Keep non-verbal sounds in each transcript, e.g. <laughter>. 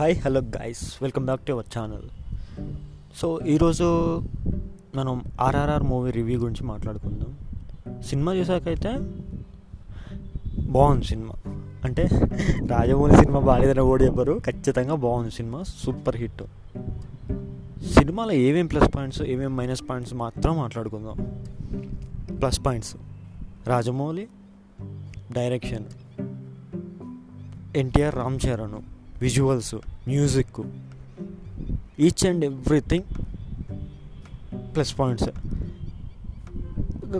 Hi hello guys welcome back to our channel so ఈరోజు మనం RRR movie review గురించి మాట్లాడుకుందాం. సినిమా చూసాకైతే బాగుంది సినిమా. అంటే <laughs> రాజమౌళి సినిమా బాగాలేదని కూడా చెప్పరు. ఖచ్చితంగా బాగుంది సినిమా. Super hit. సినిమాలో ఏమేం ప్లస్ పాయింట్స్ ఏమేం మైనస్ పాయింట్స్ మాత్రం మాట్లాడుకుందాం. Plus points. Rajamouli direction. NTR Ram Charan. Visuals music each and everything plus points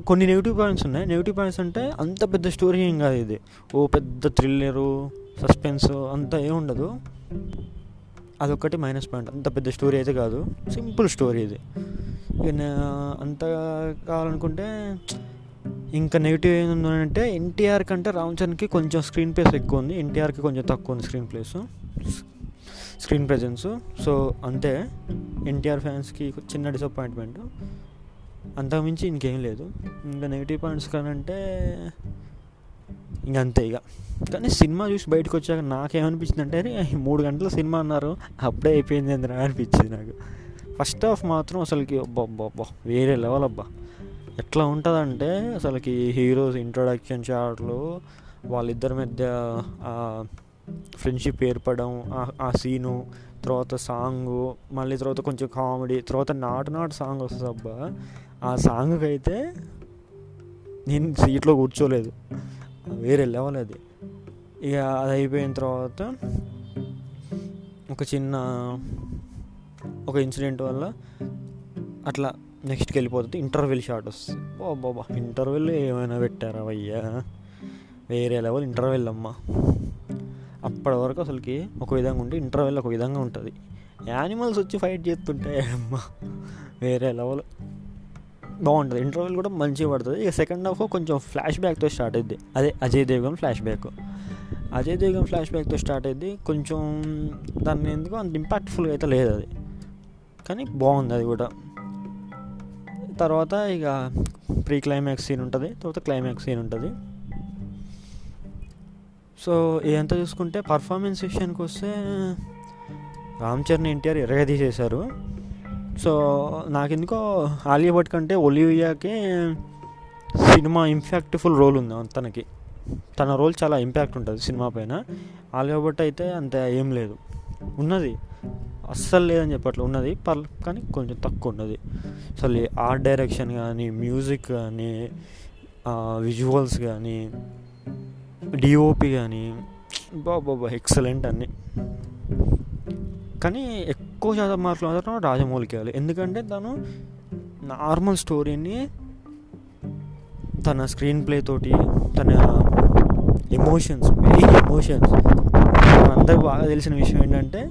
కొన్ని నెగిటివ్ పాయింట్స్ ఉన్నాయి. నెగిటివ్ పాయింట్స్ అంటే అంత పెద్ద స్టోరీ ఏం కాదు ఇది. ఓ పెద్ద థ్రిల్లరు సస్పెన్స్ అంత ఏం ఉండదు. అదొక్కటి మైనస్ పాయింట్ అంత పెద్ద స్టోరీ అయితే కాదు. సింపుల్ స్టోరీ ఇది. ఇక అంత కావాలనుకుంటే ఇంకా నెగిటివ్ ఏంటంటే ఎన్టీఆర్ కంటే రామ్ చరణ్కి కొంచెం స్క్రీన్ ప్లేస్ ఎక్కువ ఉంది. ఎన్టీఆర్కి కొంచెం తక్కువ ఉంది screen plays screen presence so అంతే. ఎన్టీఆర్ ఫ్యాన్స్కి చిన్న డిసప్పాయింట్మెంట్ అంతకుమించి ఇంకేం లేదు. ఇంకా నెగిటివ్ పాయింట్స్ కానంటే ఇంక అంతే ఇక. కానీ సినిమా చూసి బయటకు వచ్చాక నాకేమనిపించింది అంటే మూడు గంటల సినిమా అన్నారు. అప్పుడే అయిపోయింది అని అనిపించింది నాకు. ఫస్ట్ హాఫ్ మాత్రం అసలుకి అబ్బా అబ్బా వేరే లెవెల్ అబ్బా. ఎట్లా ఉంటుందంటే అసలుకి హీరోస్ ఇంట్రొడక్షన్ షాట్లు వాళ్ళిద్దరి మధ్య ఫ్రెండ్షిప్ ఏర్పడడం ఆ సీను తర్వాత సాంగ్ మళ్ళీ తర్వాత కొంచెం కామెడీ తర్వాత నాటు నాటు సాంగ్ వస్తుంది అబ్బా. ఆ సాంగ్కి అయితే నేను సీట్లో కూర్చోలేదు. వేరే లెవెల్ అది. ఇక అది అయిపోయిన తర్వాత ఒక చిన్న ఒక ఇన్సిడెంట్ వల్ల అట్లా నెక్స్ట్కి వెళ్ళిపోతుంది. ఇంటర్వెల్ షాట్ వస్తుంది. బాబా ఇంటర్వెల్ ఏమైనా పెట్టారా అయ్యా వేరే లెవెల్ ఇంటర్వెల్ అమ్మ. అప్పటి వరకు అసలుకి ఒక విధంగా ఉంటే ఇంటర్వెల్ ఒక విధంగా ఉంటుంది. యానిమల్స్ వచ్చి ఫైట్ చేస్తుంటే అమ్మ. వేరే లెవెల్. బాగుంటుంది. ఇంటర్వెల్ కూడా మంచిగా పడుతుంది. ఇక సెకండ్ హాఫ్ కొంచెం ఫ్లాష్ బ్యాక్తో స్టార్ట్ అయింది అదే Ajay Devgn flash back. Ajay Devgn flash బ్యాక్తో start అయింది కొంచెం దాన్ని ఎందుకు అంత ఇంపాక్ట్ఫుల్గా అయితే లేదు అది. కానీ బాగుంది అది కూడా. తర్వాత ఇక ప్రీ క్లైమాక్స్ సీన్ ఉంటుంది. తర్వాత క్లైమాక్స్ సీన్ ఉంటుంది. సో ఇదంతా చూసుకుంటే పర్ఫార్మెన్స్ విషయానికి వస్తే రామ్ చరణ్ ఎన్టీఆర్ ఎరగదీసేశారు సో నాకెందుకో ఆలియా భట్ కంటే ఒలివియాకే సినిమా ఇంపాక్ట్ఫుల్ రోల్ ఉంది తనకి. తన రోల్ చాలా ఇంపాక్ట్ ఉంటుంది సినిమా పైన. ఆలియా భట్ అయితే అంత ఏం లేదు. ఉన్నది. అస్సలు లేదని చెప్పట్లు ఉన్నది. పర్ కానీ కొంచెం తక్కువ ఉన్నది. అసలు ఆర్ట్ డైరెక్షన్ కానీ మ్యూజిక్ కానీ విజువల్స్ కానీ డిఓపి కానీ బాబా ఎక్సలెంట్ అన్ని. కానీ ఎక్కువ శాతం మార్కులు మాత్రం రాజమౌళికి ఇవ్వాలి ఎందుకంటే తను నార్మల్ స్టోరీని తన స్క్రీన్ ప్లే తోటి తన ఎమోషన్స్ మెయిన్ ఎమోషన్స్ అందరికి బాగా తెలిసిన విషయం ఏంటంటే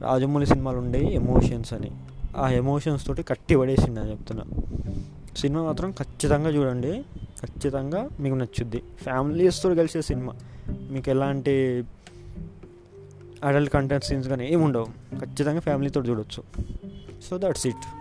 రాజమౌళి సినిమాలు ఉండే ఎమోషన్స్ అని. ఆ ఎమోషన్స్ తోటి కట్టి పడేసింది అని చెప్తున్నా. సినిమా మాత్రం ఖచ్చితంగా చూడండి. ఖచ్చితంగా మీకు నచ్చుద్ది. ఫ్యామిలీస్తో కలిసే సినిమా. మీకు ఎలాంటి అడల్ట్ కంటెంట్ సీన్స్ కానీ ఏమి ఉండవు ఖచ్చితంగా ఫ్యామిలీతో చూడొచ్చు. So that's it